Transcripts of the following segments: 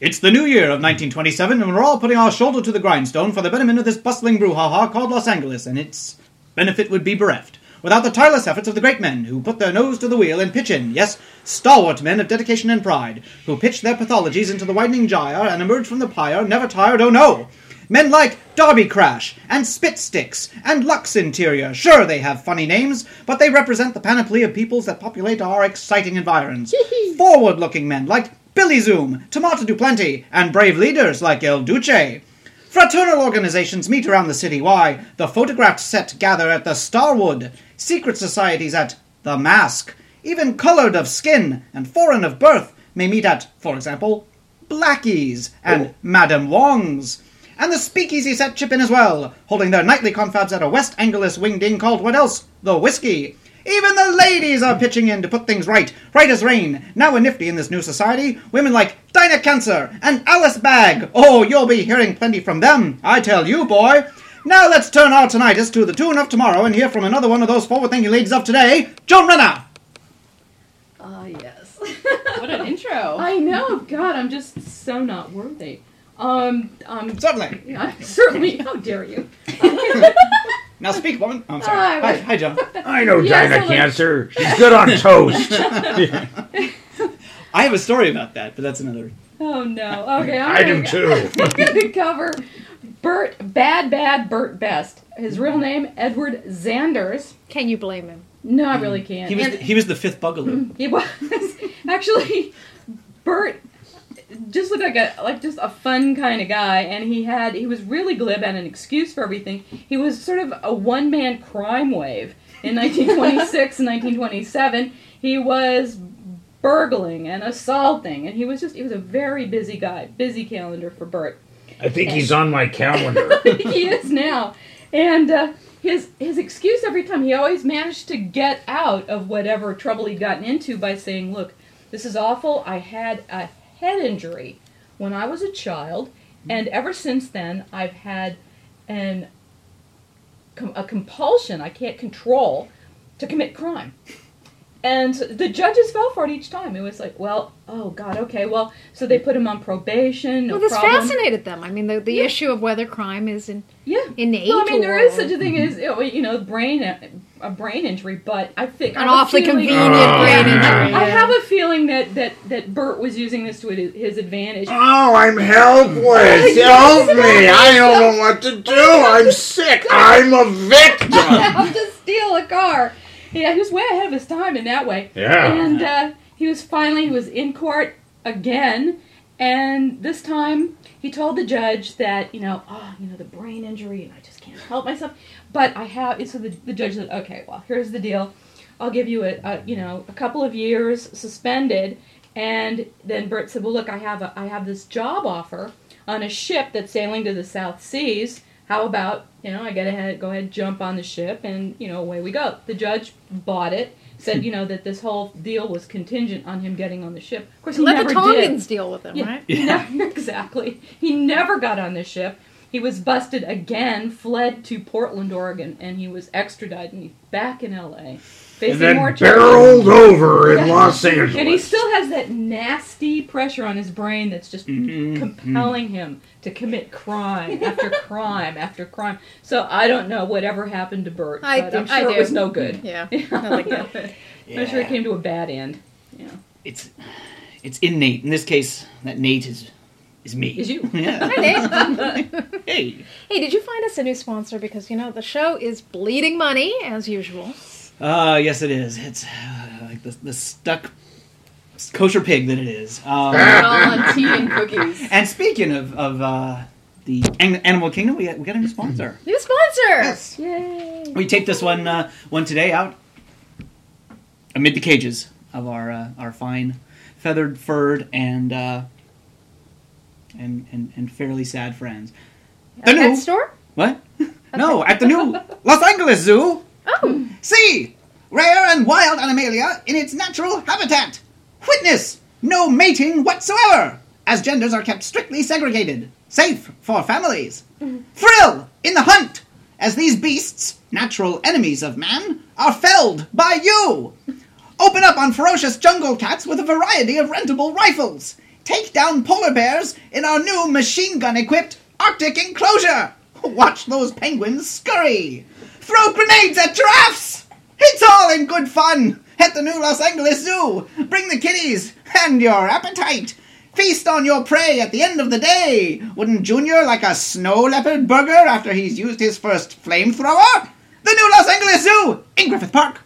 It's the new year of 1927, and we're all putting our shoulder to the grindstone for the betterment of this bustling brouhaha called Los Angeles, and its benefit would be bereft without the tireless efforts of the great men who put their nose to the wheel and pitch in, yes, stalwart men of dedication and pride, who pitched their pathologies into the widening gyre and emerged from the pyre never tired, oh no! Men like Darby Crash and Spit Stix and Lux Interior. Sure, they have funny names, but they represent the panoply of peoples that populate our exciting environs. Forward looking men like Billy Zoom, Tomata du Plenty, and brave leaders like El Duce. Fraternal organizations meet around the city. Why? The photographed set gather at the Starwood. Secret societies at the Masque. Even colored of skin and foreign of birth may meet at, for example, Blackie's and oh. Madame Wong's. And the speakeasy set chip in as well, holding their nightly confabs at a West Angeles winged inn called what else? The Whiskey. Even the ladies are pitching in to put things right, right as rain. Now a nifty in this new society, women like Dinah Cancer and Alice Bag. Oh, you'll be hearing plenty from them, I tell you, boy. Now let's turn our tinnitus to the tune of tomorrow and hear from another one of those forward-thinking ladies of today, Joan Renner. Ah, yes. What an intro. I know. God, I'm just so not worthy. Um, um, Certainly. yeah, certainly. How dare you? Now speak, woman. Oh, I'm sorry. Oh, hi, Hi, hi, Joan. I know Yes, Dinah I like- Cancer. She's good on toast. I have a story about that, but that's another. Oh no. Okay, I'm I gonna, do too. I'm gonna cover Bert, bad, bad Bert Best. His real mm-hmm. name, Edward Zanders. Can you blame him? No, I really can't. He was And the, he was the fifth bugaloo. he was actually Bert. Just looked like a like just a fun kind of guy, and he had he was really glib and an excuse for everything. He was sort of a one man crime wave in 1926 and 1927. He was burgling and assaulting, and he was just he was a very busy guy, busy calendar for Bert. I think he's on my calendar. he is now, and uh, his his excuse every time he always managed to get out of whatever trouble he'd gotten into by saying, "Look, this is awful. I had a head injury when I was a child, and ever since then I've had an a compulsion I can't control to commit crime." And the judges fell for it each time. It was like, well, oh God, okay, well, so they put him on probation. No well, this problem. fascinated them. I mean, the, the Yeah. issue of whether crime is in, Yeah. innate Well, I mean, there is such a thing mm-hmm. as oh, you know, brain a brain injury, but I think an have awfully feeling- convenient Oh, brain yeah. injury. I have a feeling that that that Bert was using this to his his advantage. Oh, I'm helpless. Help me. I don't know what to do. I'm sick. I'm a victim. I'll just steal a car. Yeah, he was way ahead of his time in that way. Yeah. And uh, he was finally he was in court again, and this time he told the judge that you know, oh, you know, the brain injury, and I just can't help myself. But I have. So the, the judge said, okay, well, here's the deal. I'll give you a, a you know a couple of years suspended. And then Bert said, well, look, I have a I have this job offer on a ship that's sailing to the South Seas. How about you know I get ahead, go ahead, jump on the ship, and you know away we go. The judge bought it. Said you know that this whole deal was contingent on him getting on the ship. Of course, he Let never the did. Tongans deal with him, Yeah, right? he never- exactly. He never got on the ship. He was busted again, fled to Portland, Oregon, and he was extradited. And he's back in L.A. facing And then more charges. barreled over in Yeah. Los Angeles. And he still has that nasty pressure on his brain that's just Mhm. compelling him to commit crime after crime after crime. So I don't know whatever happened to Bert, I but do- I'm sure I it was no good. Yeah, nothing good. I'm sure it came to a bad end. Yeah. It's it's innate. In this case, that Nate is is me. Is you. Yeah. Hi, Nate. hey. hey, did you find us a new sponsor? Because, you know, the show is bleeding money, as usual. Uh, yes, it is. It's uh, like the, the stuck kosher pig that it is. Um, We're all on tea and cookies. and speaking of, of uh, the an- animal kingdom, we got, we got a new sponsor. New sponsor! Yes. Yay! We take this one uh, one today out amid the cages of our uh, our fine feathered, furred, and uh, and, and and fairly sad friends. The A pet new store? what? No, at the new Los Angeles Zoo. Oh, See, rare and wild animalia in its natural habitat. Witness no mating whatsoever, as genders are kept strictly segregated, safe for families. Thrill in the hunt, as these beasts, natural enemies of man, are felled by you. Open up on ferocious jungle cats with a variety of rentable rifles. take down polar bears in our new machine gun equipped Arctic enclosure. Watch those penguins scurry. Throw grenades at giraffes. It's all in good fun at the new Los Angeles Zoo. Bring the kiddies and your appetite. Feast on your prey at the end of the day. Wouldn't Junior like a snow leopard burger after he's used his first flamethrower? The new Los Angeles Zoo in Griffith Park.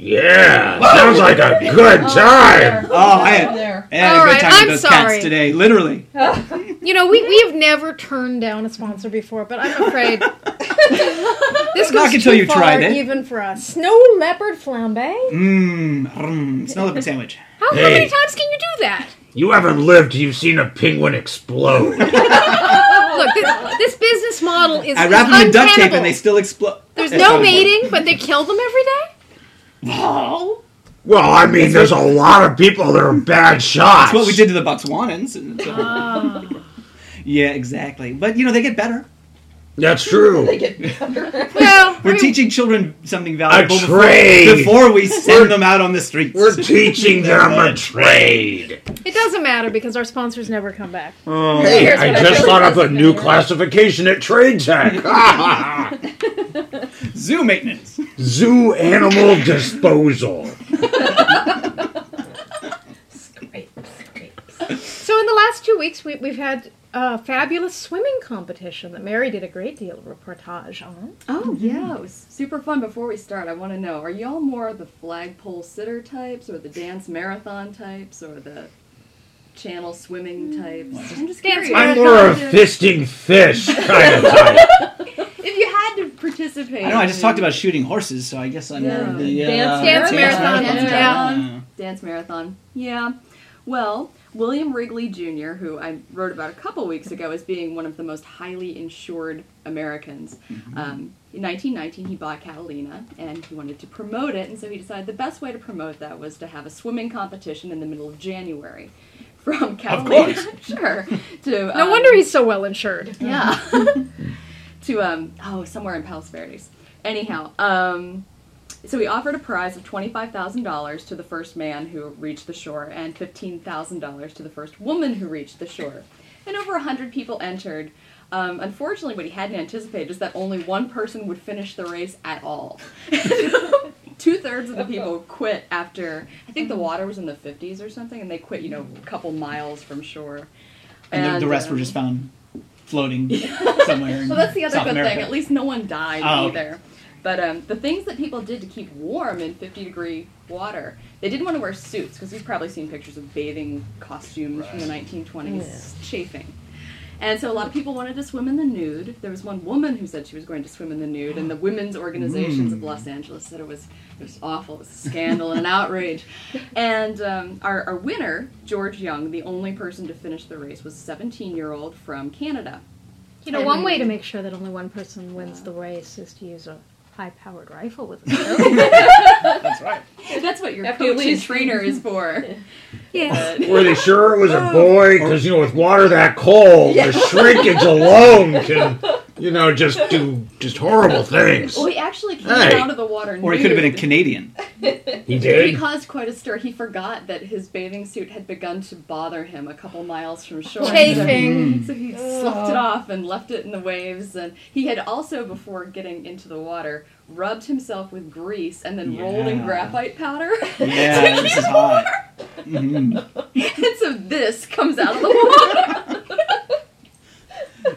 Yeah, sounds like a good time. Oh, I had, there. I had All a good right, time I'm with those sorry. cats today, literally. You know, we, we have never turned down a sponsor before, but I'm afraid this Not goes until too you far tried it. even for us. Snow leopard flambe? Mmm, mm, snow leopard sandwich. How, how Hey. many times can you do that? You haven't lived, you've seen a penguin explode. Look, this, this business model is, I wrap them in duct tape and they still explode. There's no mating, but they kill them every day? Oh, well, I mean, there's a lot of people that are bad shots. that's what we did to the Botswanans. and ah. so- yeah, exactly. But you know, they get better. That's true. They get better. well, We're we- teaching children something valuable before, trade. before we send them out on the streets. We're teaching them a trade. it doesn't matter because our sponsors never come back. Oh. Hey, I just thought up a new classification at Trade Tech. Zoo maintenance. Zoo animal disposal. So in the last two weeks, we, we've had a fabulous swimming competition that Mary did a great deal of reportage on. Oh mm-hmm. yeah, it was super fun. Before we start, I want to know: Are y'all more the flagpole sitter types, or the dance marathon types, or the channel swimming mm. types? I'm just Dance curious. I'm more a fisting fish kind of type. If you had to participate, I know. I just talked about shooting horses, so I guess I'm more Yeah. the uh, Dance- Dance marathon, Dance yeah. marathon. dance marathon. Yeah. Well, William Wrigley Jr., who I wrote about a couple weeks ago as being one of the most highly insured Americans, um, in 1919 he bought Catalina and he wanted to promote it, and so he decided the best way to promote that was to have a swimming competition in the middle of January. From Catalina, sure. To No um, wonder he's so well insured. yeah. to um oh somewhere in Palos Verdes. Anyhow, um so he offered a prize of twenty-five thousand dollars to the first man who reached the shore, and fifteen thousand dollars to the first woman who reached the shore. And over a hundred people entered. Um, unfortunately, what he hadn't anticipated is that only one person would finish the race at all. Two thirds of the people quit after I think the water was in the fifties or something, and they quit. You know, a couple miles from shore. And, the, the rest um, were just found floating somewhere. In well, that's the other South good America. thing. At least no one died Oh, okay. either. But um, the things that people did to keep warm in 50 degree water, they didn't want to wear suits because you've probably seen pictures of bathing costumes from the 1920s chafing. And so a lot of people wanted to swim in the nude. There was one woman who said she was going to swim in the nude, and the women's organizations of Los Angeles said it was it was awful, it was a scandal and an outrage. And um, our, our winner, George Young, the only person to finish the race, was a 17 year old from Canada. You know, one way to make sure that only one person wins the race is to use a high-powered rifle with a scope. That's right. That's what your After you coach trainer is for. yeah. But- Were they sure it was a oh. boy? Because, you know, with water that cold, the shrinkage alone can, you know, just do just horrible things. well, he actually came Hey. out of the water Or he could have been a nude. Canadian. He did. He did? caused quite a stir. He forgot that his bathing suit had begun to bother him a couple miles from shore. Chafing. So he mm. sloughed it off and left it in the waves. And he had also, before getting into the water, rubbed himself with grease and then rolled in Yeah. graphite powder. Yeah, this is hot. And so this comes out of the water.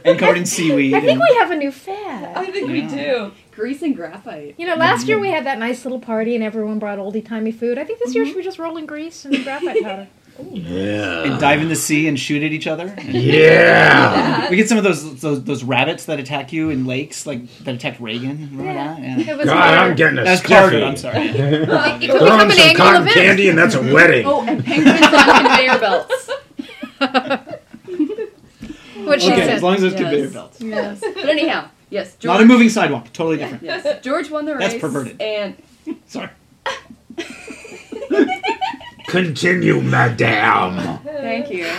And covered in seaweed. I think and- we have a new fad. I think Yeah. we do. grease and graphite. You know, last year mm-hmm. we had that nice little party and everyone brought oldie timey food. I think this year should we just roll in grease and graphite powder. Yeah. and dive in the sea and shoot at each other. And Yeah. we get some of those, those those rabbits that attack you in lakes, like that attacked Reagan. Remember that? Yeah. It was God, more- I'm getting a That's. Carter. I'm sorry. it could Throw become an some annual cotton event. candy and that's a wedding. Oh, and penguins on conveyor belts. What she Okay, said. as long as there's Yes. conveyor belts. Yes. But anyhow, yes, George. Not a moving sidewalk. Totally different. Yes, George won the race. That's perverted. And Sorry. Continue, madame. thank you.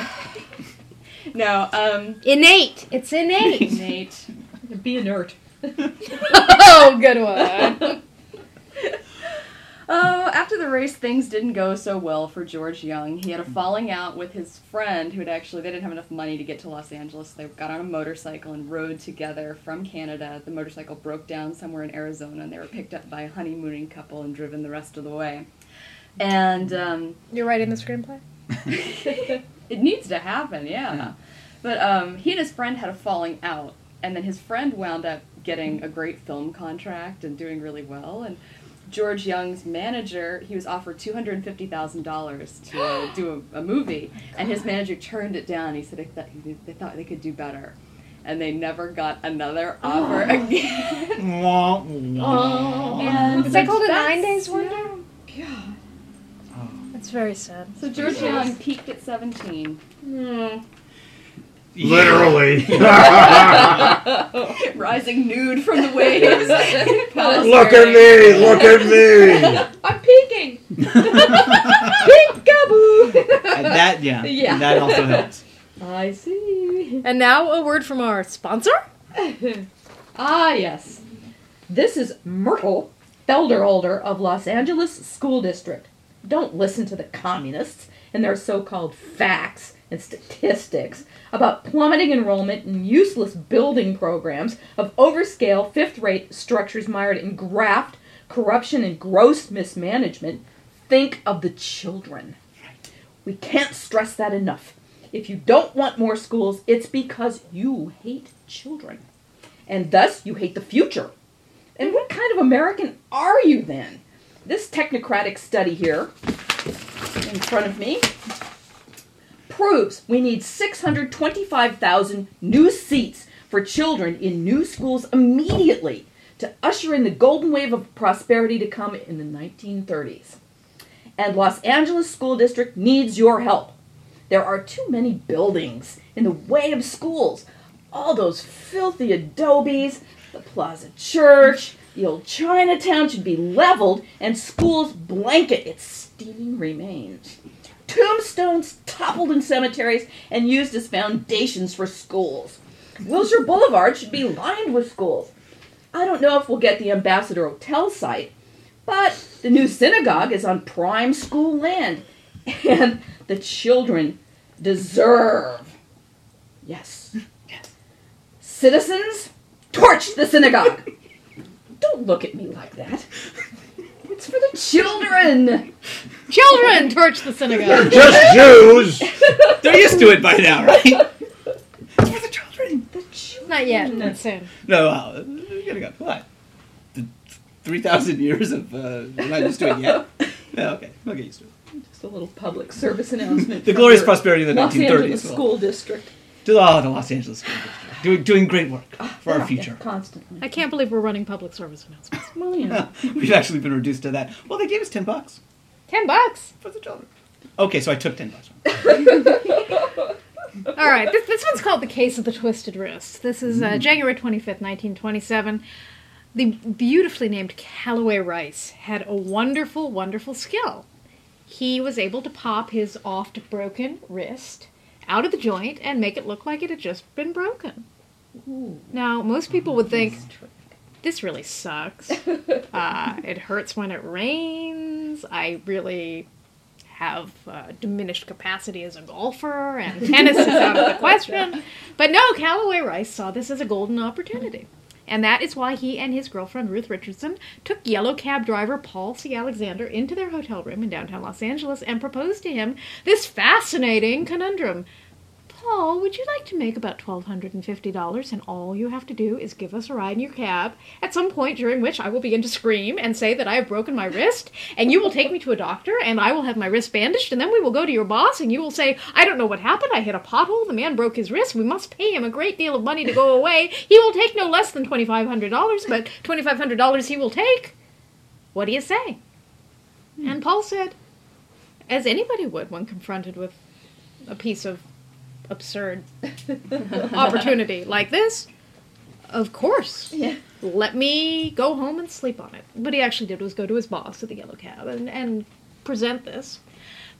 No, um, Innate. It's innate. Innate. Be inert. oh, good one. Oh, after the race, things didn't go so well for George Young. He had a falling out with his friend who had actually, they didn't have enough money to get to Los Angeles. They got on a motorcycle and rode together from Canada. The motorcycle broke down somewhere in Arizona and they were picked up by a honeymooning couple and driven the rest of the way. And um, You're writing the screenplay? it needs to happen, yeah. But um, he and his friend had a falling out, and then his friend wound up getting a great film contract and doing really well. And George Young's manager, he was offered two hundred and fifty thousand dollars to uh, do a, a movie, and his manager turned it down. He said they thought, they thought they could do better, and they never got another offer again. Wah, wah. and Is that called a nine days wonder? Yeah. That's very sad. So George Young peaked at seventeen. Literally. rising nude from the waves. look at me. Look at me. I'm peeking. Peekaboo. And that, yeah, Yeah. that also helps. I see. And now a word from our sponsor. Ah, yes. This is Myrtle Felderholder of Los Angeles School District. Don't listen to the communists and their so called facts and statistics about plummeting enrollment and useless building programs of overscale fifth rate structures mired in graft, corruption, and gross mismanagement. Think of the children. We can't stress that enough. If you don't want more schools, it's because you hate children. And thus you hate the future. And what kind of American are you then? This technocratic study here in front of me proves we need 625,000 new seats for children in new schools immediately to usher in the golden wave of prosperity to come in the 1930s. And Los Angeles School District needs your help. There are too many buildings in the way of schools. All those filthy adobes, the Plaza Church, the old Chinatown should be leveled and schools blanket its steaming remains. Tombstones toppled in cemeteries and used as foundations for schools. Wilshire Boulevard should be lined with schools. I don't know if we'll get the Ambassador Hotel site, but the new synagogue is on prime school land, and the children deserve. Yes. Citizens, torch the synagogue. Don't look at me like that. It's for the children. Children, torch the synagogue. Just Jews. They're used to it by now, right? it's for the children. The children. Not yet, Not soon. No, uh, we're gonna go. What? The 3,000 years of, uh, we're not used to it yet? Yeah, okay. I'll get used to it. Just a little public service announcement. The glorious prosperity of the Los 1930s. Angeles Well, School District. To oh, the Los Angeles School District. Doing, doing great work for Yeah, our future. yeah, constantly. I can't believe we're running public service announcements. Well, you know. We've actually been reduced to that. Well, they gave us 10 bucks Ten bucks. for the children. Okay, so I took 10 bucks. All right, this, this one's called The Case of the Twisted Wrist. This is uh, January 25th, 1927. The beautifully named Calloway Rice had a wonderful, wonderful skill. He was able to pop his oft broken wrist out of the joint and make it look like it had just been broken. Now, most people would think, this really sucks. Uh, it hurts when it rains. I really have uh, diminished capacity as a golfer, and tennis is out of the question. But no, Callaway Rice saw this as a golden opportunity. And that is why he and his girlfriend Ruth Richardson took yellow cab driver Paul C. Alexander into their hotel room in downtown Los Angeles and proposed to him this fascinating conundrum. Paul, would you like to make about $1,250 and all you have to do is give us a ride in your cab at some point during which I will begin to scream and say that I have broken my wrist and you will take me to a doctor and I will have my wrist bandaged and then we will go to your boss and you will say, I don't know what happened. I hit a pothole. The man broke his wrist. We must pay him a great deal of money to go away. He will take no less than $2,500, but $2,500 he will take. What do you say? And Paul said, as anybody would when confronted with a piece of absurd opportunity like this, of course. Yeah. Let me go home and sleep on it. What he actually did was go to his boss at the Yellow Cab and, and present this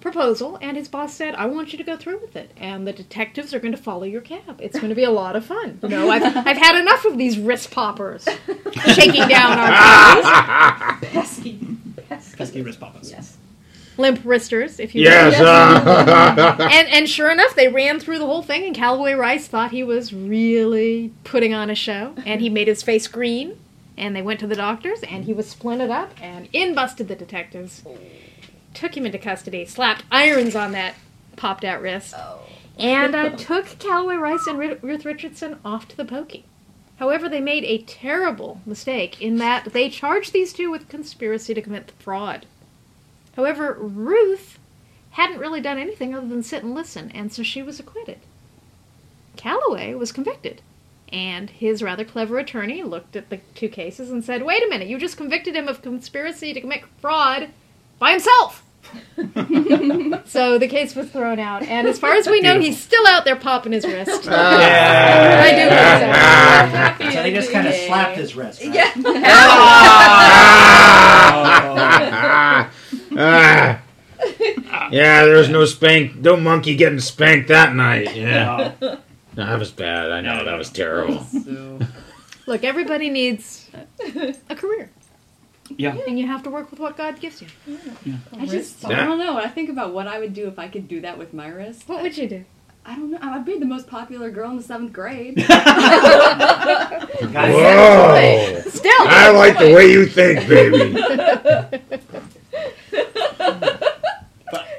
proposal, and his boss said, I want you to go through with it, and the detectives are going to follow your cab. It's going to be a lot of fun. You know, I've, I've had enough of these wrist poppers shaking down our cabs. Pesky. Pesky. pesky wrist papas. Yes. Limp wristers, if you Yes. will. Uh, And and sure enough, they ran through the whole thing, and Callaway Rice thought he was really putting on a show, and he made his face green. And they went to the doctors, and he was splinted up, and in busted the detectives. Took him into custody, slapped irons on that popped out wrist, and uh, took Callaway Rice and Ruth Richardson off to the pokey. However, they made a terrible mistake in that they charged these two with conspiracy to commit fraud. However, Ruth hadn't really done anything other than sit and listen, and so she was acquitted. Calloway was convicted, and his rather clever attorney looked at the two cases and said, Wait a minute, you just convicted him of conspiracy to commit fraud by himself! so the case was thrown out, and as far as we know, he's still out there popping his wrist. Ah. I do think so. So they just kind of slapped his wrist. Right? Yeah. Ah. Ah. yeah, there was no spank, no monkey getting spanked that night. Yeah, no, that was bad. I know that was terrible. Look, everybody needs a career, yeah. and you have to work with what God gives you. I just, I don't know. When I think about what I would do if I could do that with my wrist. What would you do? I don't know. I'd be the most popular girl in the seventh grade. Guys, Whoa! Still! I like the way you think, baby.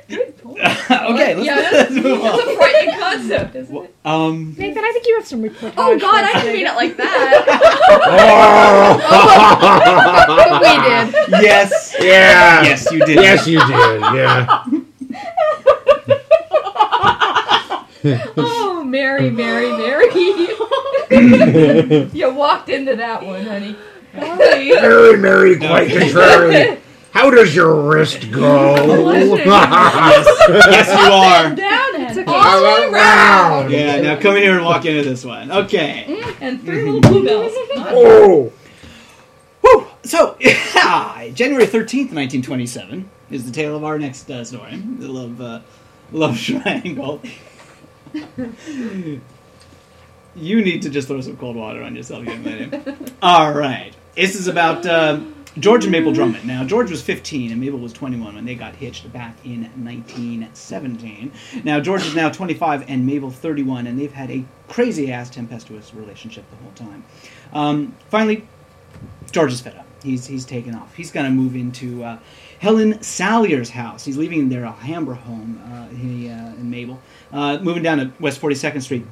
Good point. okay, let's, Yeah, let's move It's on. a frightening concept, isn't it? Um, Nathan, I think you have some reportage. oh God, I didn't mean it like that. Oh. we did. yes. Yeah. Yes, you did. Yes, you did. Yeah. Oh, Mary, Mary, Mary. you walked into that one, honey. Mary, Mary, quite contrary. How does your wrist go? Yes, you are. Down and All all around. around. Yeah, now come in here and walk into this one. Okay. And three little bluebells. Oh. Whew. So, January 13th, 1927 is the tale of our next uh, story. The love, uh, love triangle. you need to just throw some cold water on yourself, young lady. All right. This is about uh, George and Mabel Drummond. Now, George was 15 and Mabel was 21 when they got hitched back in 1917. Now, George is now 25 and Mabel 31, and they've had a crazy ass tempestuous relationship the whole time. Um, finally, George is fed up. He's he's taken off. He's going to move into uh, Helen Salyer's house. He's leaving their Alhambra home. Uh, he uh, and Mabel uh, moving down to West Forty Second Street.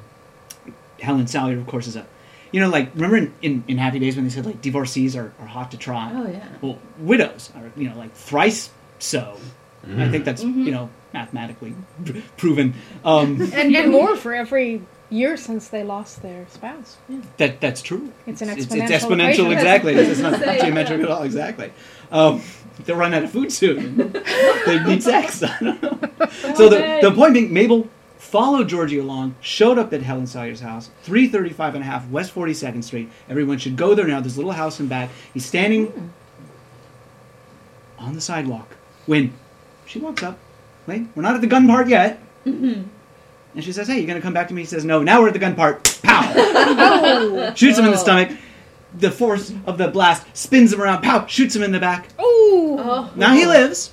Helen Salyer, of course, is a you know like remember in, in, in Happy Days when they said like divorcees are, are hot to try. Oh, yeah. Well, widows are you know like thrice so. I think that's you know mathematically pr- proven. Um, And, and more for every year since they lost their spouse. That that's true. It's an exponential it's exponential, exactly. It's, it's not Say, geometric yeah. at all, exactly. Um, they'll run out of food soon. they need sex. I don't know. So the, the point being, Mabel followed Georgie along, showed up at Helen Salyer's house, 335 and a half West 42nd Street. Everyone should go there now. There's a little house in back. He's standing on the sidewalk when she walks up. Wait, we're not at the gun part yet. And she says, "Hey, you gonna come back to me?" He says, "No, now we're at the gun part." Pow! Shoots him in the stomach. The force of the blast spins him around. Pow! Shoots him in the back. Ooh. Oh. Now he lives.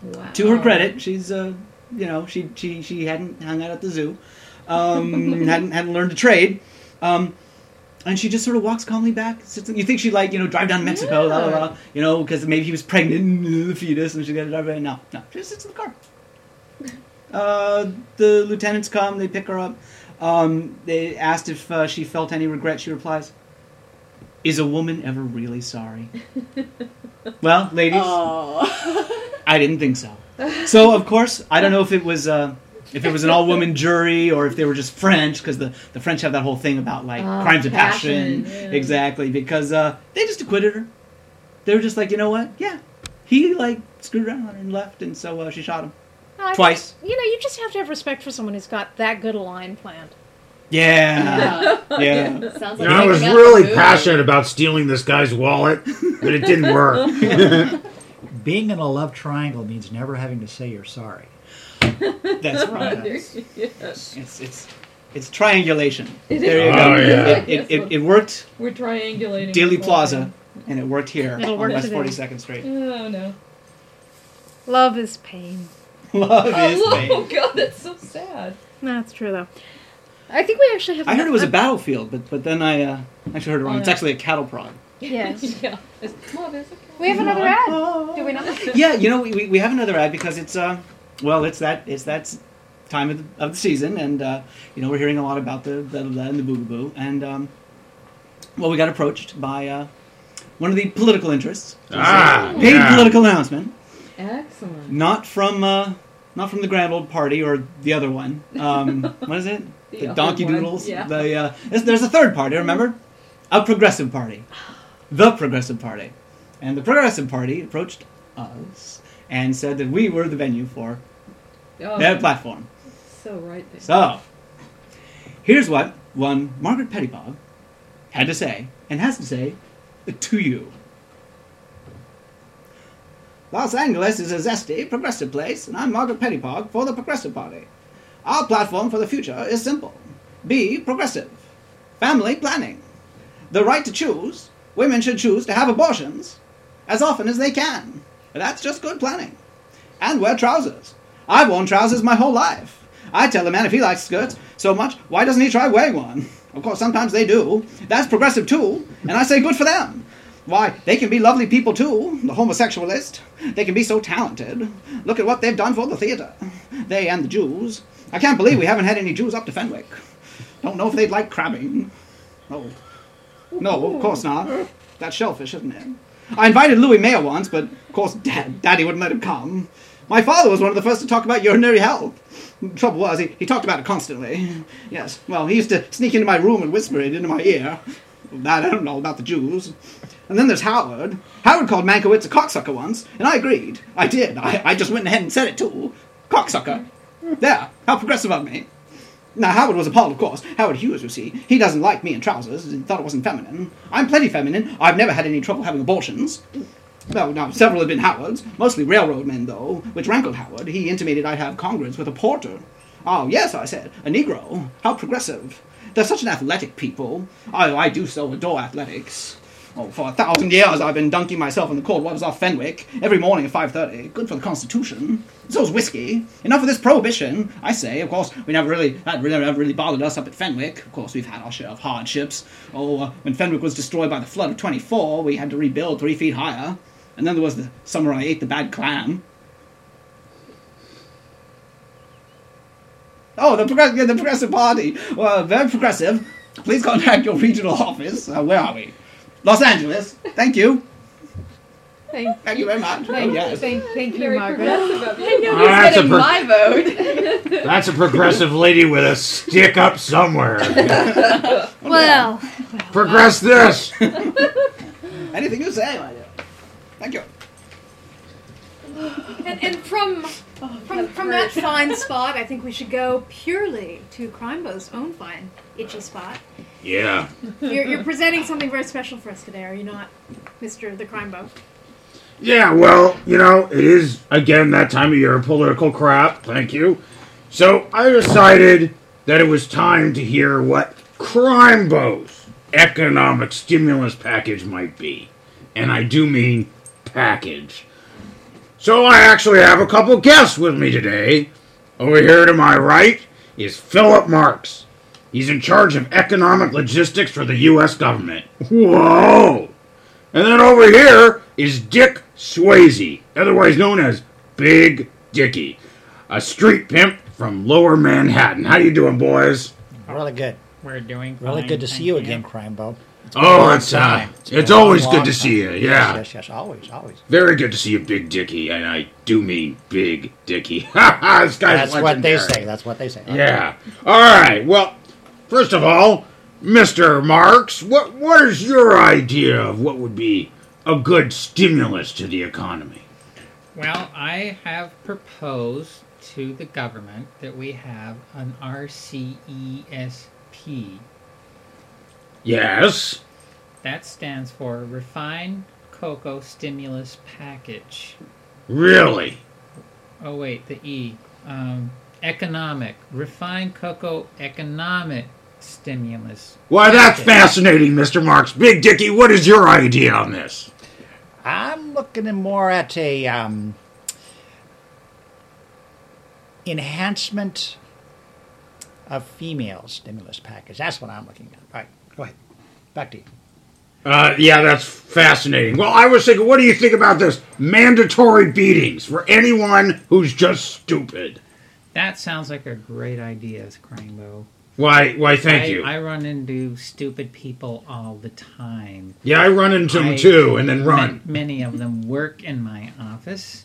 Wow. To her credit, she's uh, you know, she she she hadn't hung out at the zoo, um, hadn't hadn't learned to trade, um, and she just sort of walks calmly back. Sits, you think she'd like you know drive down to Mexico, la, la, la, you know, because maybe he was pregnant, the fetus, and she's got to drive away. No, no, she just sits in the car. Uh, the lieutenants come, they pick her up. Um, they asked if uh, she felt any regret. She replies, "Is a woman ever really sorry?" well, ladies, oh. I didn't think so. So of course, I don't know if it was uh, if it was an all-woman jury or if they were just French because the, the French have that whole thing about like Ah, crimes of passion, passion, yeah. exactly because uh, they just acquitted her. They were just like, you know what? Yeah, he like screwed around and left, and so uh, she shot him I think, twice. You know, you just have to have respect for someone who's got that good a line planned. Yeah, Yeah. yeah. Sounds You know, I was really passionate about stealing this guy's wallet, but it didn't work. Being in a love triangle means never having to say you're sorry. That's right. yes. It's it's it's triangulation. It There you is. go. Oh, yeah. It, it, it, it worked We're triangulating. Daley Plaza, thing. and it worked here It'll on work West today. Forty Second Street. Oh no. Love is pain. Love is Oh, pain. Oh God, that's so sad. That's true, though. I think we actually have. I heard it was a a battlefield, but but then I uh, actually heard it wrong. Oh, It's actually a cattle prod. Yes. yeah. It's, love is okay. We have another ad. Do we not? Yeah, you know, we, we- we have another ad because it's uh, well, it's that it's that time of the, of the season, and uh, you know we're hearing a lot about the the, the and the boo boo, and um, well, we got approached by uh, one of the political interests, Ah, paid yeah. political announcement, Excellent. not from uh, not from the Grand Old Party or the other one. Um, what is it? The The Donkey one, Doodles. yeah. The uh, there's, there's a third party. Remember, a progressive party, the Progressive Party, and the Progressive Party approached us and said that we were the venue for Oh, their platform. so right there. So, here's what one Margaret Pettibog had to say and has to say to you. Los Angeles is a zesty, progressive place, and I'm Margaret Pettibog for the Progressive Party. Our platform for the future is simple be progressive. Family planning. The right to choose. Women should choose to have abortions as often as they can. That's just good planning. And wear trousers. I've worn trousers my whole life. I tell a man if he likes skirts so much, why doesn't he try wearing one? Of course, sometimes they do. That's progressive too, and I say good for them. Why, they can be lovely people too, the homosexualist. They can be so talented. Look at what they've done for the theater. They and the Jews. I can't believe we haven't had any Jews up to Fenwick. Don't know if they'd like crabbing. No. No, of course not. That's shellfish, isn't it? I invited Louis Mayer once, but of course Dad, Daddy wouldn't let him come. My father was one of the first to talk about urinary health. The trouble was, he, he talked about it constantly. Yes, well, he used to sneak into my room and whisper it into my ear. That I don't know about the Jews. And then there's Howard. Howard called Mankiewicz a cocksucker once, and I agreed. I did. I, I just went ahead and said it too. Cocksucker. There. How progressive of me. Now, Howard was appalled, of course. Howard Hughes, you see. He doesn't like me in trousers. He thought it wasn't feminine. I'm plenty feminine. I've never had any trouble having abortions. Well, now, several have been Howard's, mostly railroad men, though, which rankled Howard. He intimated I'd have congress with a porter. Oh, yes, I said, a Negro. How progressive. They're such an athletic people. I, I do so adore athletics. Oh, for a thousand years I've been dunking myself in the cold waters off Fenwick every morning at 5.30. Good for the Constitution. So's whiskey. Enough of this prohibition, I say. Of course, we never really, that really, never really bothered us up at Fenwick. Of course, we've had our share of hardships. Oh, uh, when Fenwick was destroyed by the flood of 24, we had to rebuild three feet higher. And then there was the summer I ate the bad clam. Oh, the, progress- yeah, the Progressive Party. Well, very progressive. Please contact your regional office. Uh, where are we? Los Angeles. Thank you. Thank, Thank you very much. thank, oh, yes. thank, thank you, Very Margaret. progressive of I you. know Ah, that's getting per- my vote. That's a progressive lady with a stick up somewhere. Well, Progress this. Anything you say, my dear. Thank you. and, and from from, from that fine spot, I think we should go purely to Crimebo's own fine itchy spot. Yeah. You're, you're presenting something very special for us today, are you not, Mister the Crime Crimebo? Yeah, well, you know, it is, again, that time of year, political crap. Thank you. So I decided that it was time to hear what Crime Crimebo's economic stimulus package might be. And I do mean package. So I actually have a couple guests with me today. Over here to my right is Philip Marks. He's in charge of economic logistics for the U.S. government. Whoa! And then over here is Dick Swayze, otherwise known as Big Dickie, a street pimp from Lower Manhattan. How you doing, boys? Really good. We're doing Really good to see thank you again, Crimebo. It's been a Oh, it's uh, time. been it's always good to see you. Yeah, Yes, yes, yes. Always, always. very good to see you, Big Dickie, and I do mean Big Dickie. Ha ha! This guy's That's what they say. That's what they say. Yeah. All right. Well, first of all, Mr. Marks, what what is your idea of what would be a good stimulus to the economy? Well, I have proposed to the government that we have an RCESP. Yes. That stands for Refined Cocoa Stimulus Package. Really? Oh, wait, the E. Um, economic. Refined Cocoa Economic Stimulus. Why, that's Package. fascinating, Mr. Marks. Big Dickie, what is your idea on this? I'm looking more at a um, enhancement of female stimulus package. That's what I'm looking at. All right, go ahead. Back to you. Uh, yeah, that's fascinating. Well, I was thinking, what do you think about this? Mandatory beatings for anyone who's just stupid. That sounds like a great idea, Crimebo. Why? Why? Thank I, you. I run into stupid people all the time. yeah, I run into them I- too, and then Ma- run. many of them work in my office.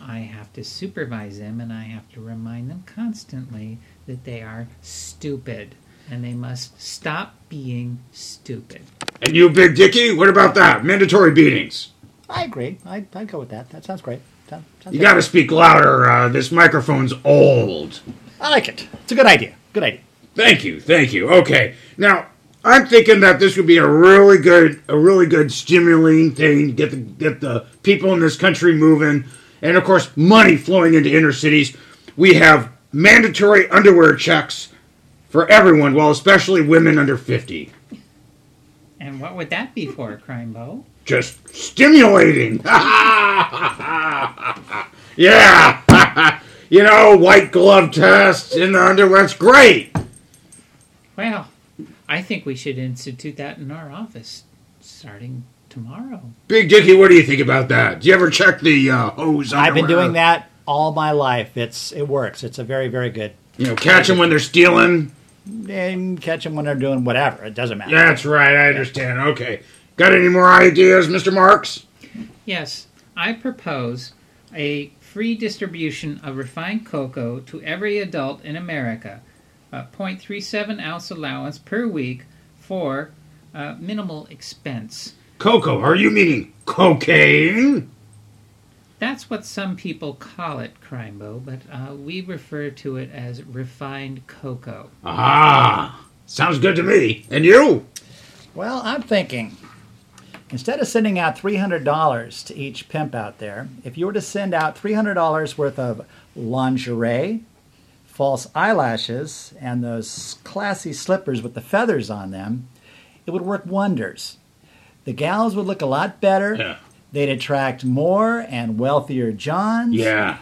I have to supervise them and I have to remind them constantly that they are stupid and they must stop being stupid. And you, Big Dicky, what about that? Mandatory beatings. I agree. I, I'd go with that. That sounds great. Sounds, sounds You got to speak louder. Uh, this microphone's old. I like it. It's a good idea. Good idea. Thank you, thank you. Okay, now I'm thinking that this would be a really good, a really good stimulating thing to get the get the people in this country moving, and of course, money flowing into inner cities. We have mandatory underwear checks for everyone, well, especially women under fifty. And what would that be for, Crimebo? Just stimulating. yeah, you know, white glove test in the underwear. It's great. Well, I think we should institute that in our office starting tomorrow. Big Dicky, what do you think about that? Do you ever check the uh, hose? I've been doing that all my life. It's it works. It's a very very good. You know, catch them when they're stealing. And catch them when they're doing whatever. It doesn't matter. That's right. I understand. Okay. Got any more ideas, Mr. Marks? Yes, I propose a free distribution of refined cocoa to every adult in America, a 0.37 ounce allowance per week for uh, minimal expense. Cocoa? Are you meaning cocaine? That's what some people call it, Crimebo, but uh, we refer to it as refined cocoa. Ah, sounds good to me. And you? Well, I'm thinking instead of sending out $300 to each pimp out there, if you were to send out $300 worth of lingerie, false eyelashes, and those classy slippers with the feathers on them, it would work wonders. The gals would look a lot better. Yeah. They'd attract more and wealthier Johns. Yeah.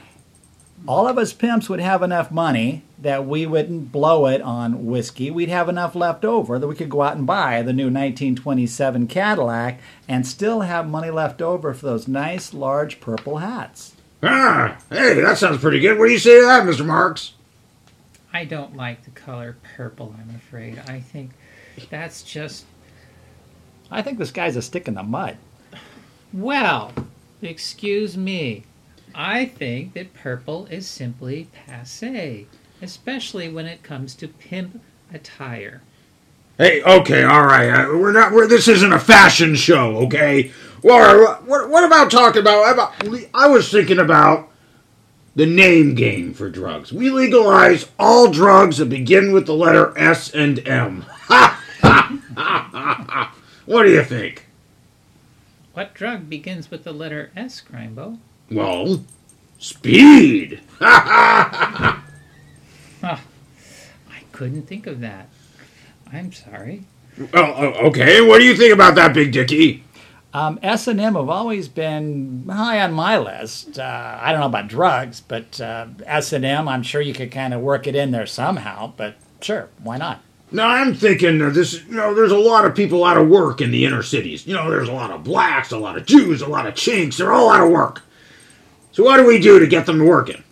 All of us pimps would have enough money that we wouldn't blow it on whiskey. We'd have enough left over that we could go out and buy the new 1927 Cadillac and still have money left over for those nice large purple hats. Ah, hey, that sounds pretty good. What do you say to that, Mr. Marks? I don't like the color purple, I'm afraid. I think that's just I think this guy's a stick in the mud. Well, excuse me. I think that purple is simply passe, especially when it comes to pimp attire. Hey, okay, all right. Uh, we're not. We're, this isn't a fashion show, okay? Or what? What about talking about? about I was thinking about the name game for drugs. We legalize all drugs that begin with the letter S and M. Ha ha ha ha ha. What do you think? What drug begins with the letter S, Crimebo? Well, speed. Ha ha ha. I couldn't think of that. I'm sorry. Oh, oh, okay. What do you think about that, Big Dicky? Um, S and M have always been high on my list. Uh, I don't know about drugs, but uh, S and M, I'm sure you could kind of work it in there somehow. But sure, why not? No, I'm thinking this. You know, there's a lot of people out of work in the inner cities. You know, there's a lot of blacks, a lot of Jews, a lot of chinks. They're all out of work. So what do we do to get them to working?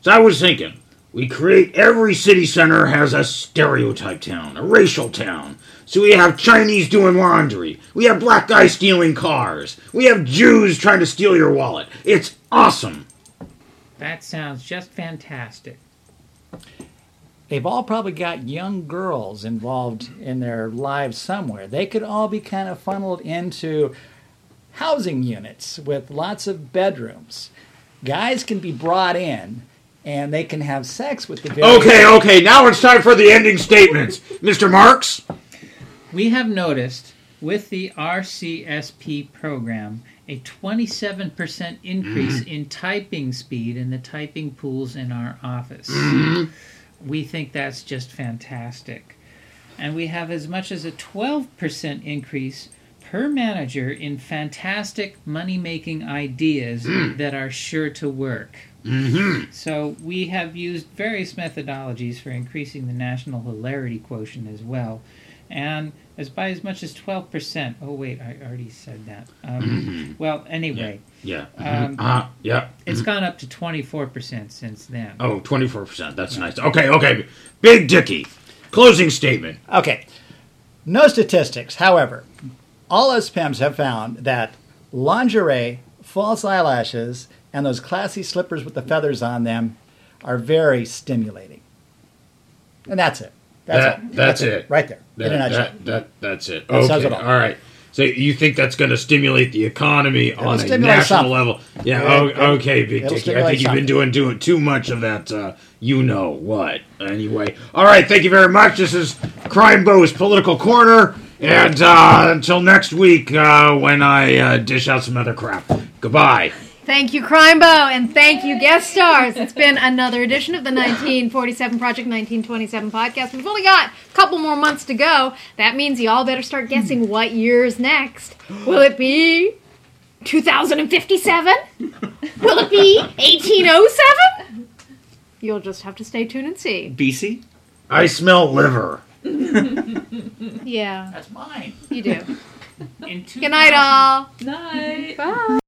So I was thinking, we create every city center has a stereotype town, a racial town. So we have Chinese doing laundry. We have black guys stealing cars. We have Jews trying to steal your wallet. It's awesome. That sounds just fantastic. They've all probably got young girls involved in their lives somewhere. They could all be kind of funneled into housing units with lots of bedrooms. Guys can be brought in and they can have sex with the various- Okay, okay. Now it's time for the ending statements, Mr. Marks. We have noticed with the RCSP program a 27% increase mm-hmm. in typing speed in the typing pools in our office. Mm-hmm. We think that's just fantastic. And we have as much as a 12% increase per manager in fantastic money making ideas mm. that are sure to work. Mm-hmm. So we have used various methodologies for increasing the national hilarity quotient as well, and as by as much as twelve percent. Oh wait, I already said that. Um, Mhm. Well, anyway, Yeah. Um, uh, yeah. it's gone up to twenty four percent since then. Oh, 24%. That's nice. Okay, okay. Big Dicky. Closing statement. Okay. No statistics. However, all us pimps have found that lingerie, false eyelashes, and those classy slippers with the feathers on them are very stimulating. And that's it. That's That- it. that's it. Right there. That, that, that, that's it. Okay. it all. all right. So you think that's going to stimulate the economy on a national something. level? Yeah. It'll- okay, Big it'll. I think you've been doing doing too much of that. Uh, you know what? Anyway. All right. Thank you very much. This is Crimebo's political corner, and uh, until next week uh, when I uh, dish out some other crap. Goodbye. Thank you, Crimebo, and thank you, guest stars. It's been another edition of the 1947 Project 1927 podcast. We've only got a couple more months to go. That means y'all better start guessing hmm. what year's next. Will it be 2057? Will it be 1807? You'll just have to stay tuned and see. BC? I smell liver. Yeah, That's mine. you do. In Good night, all. Night. Bye.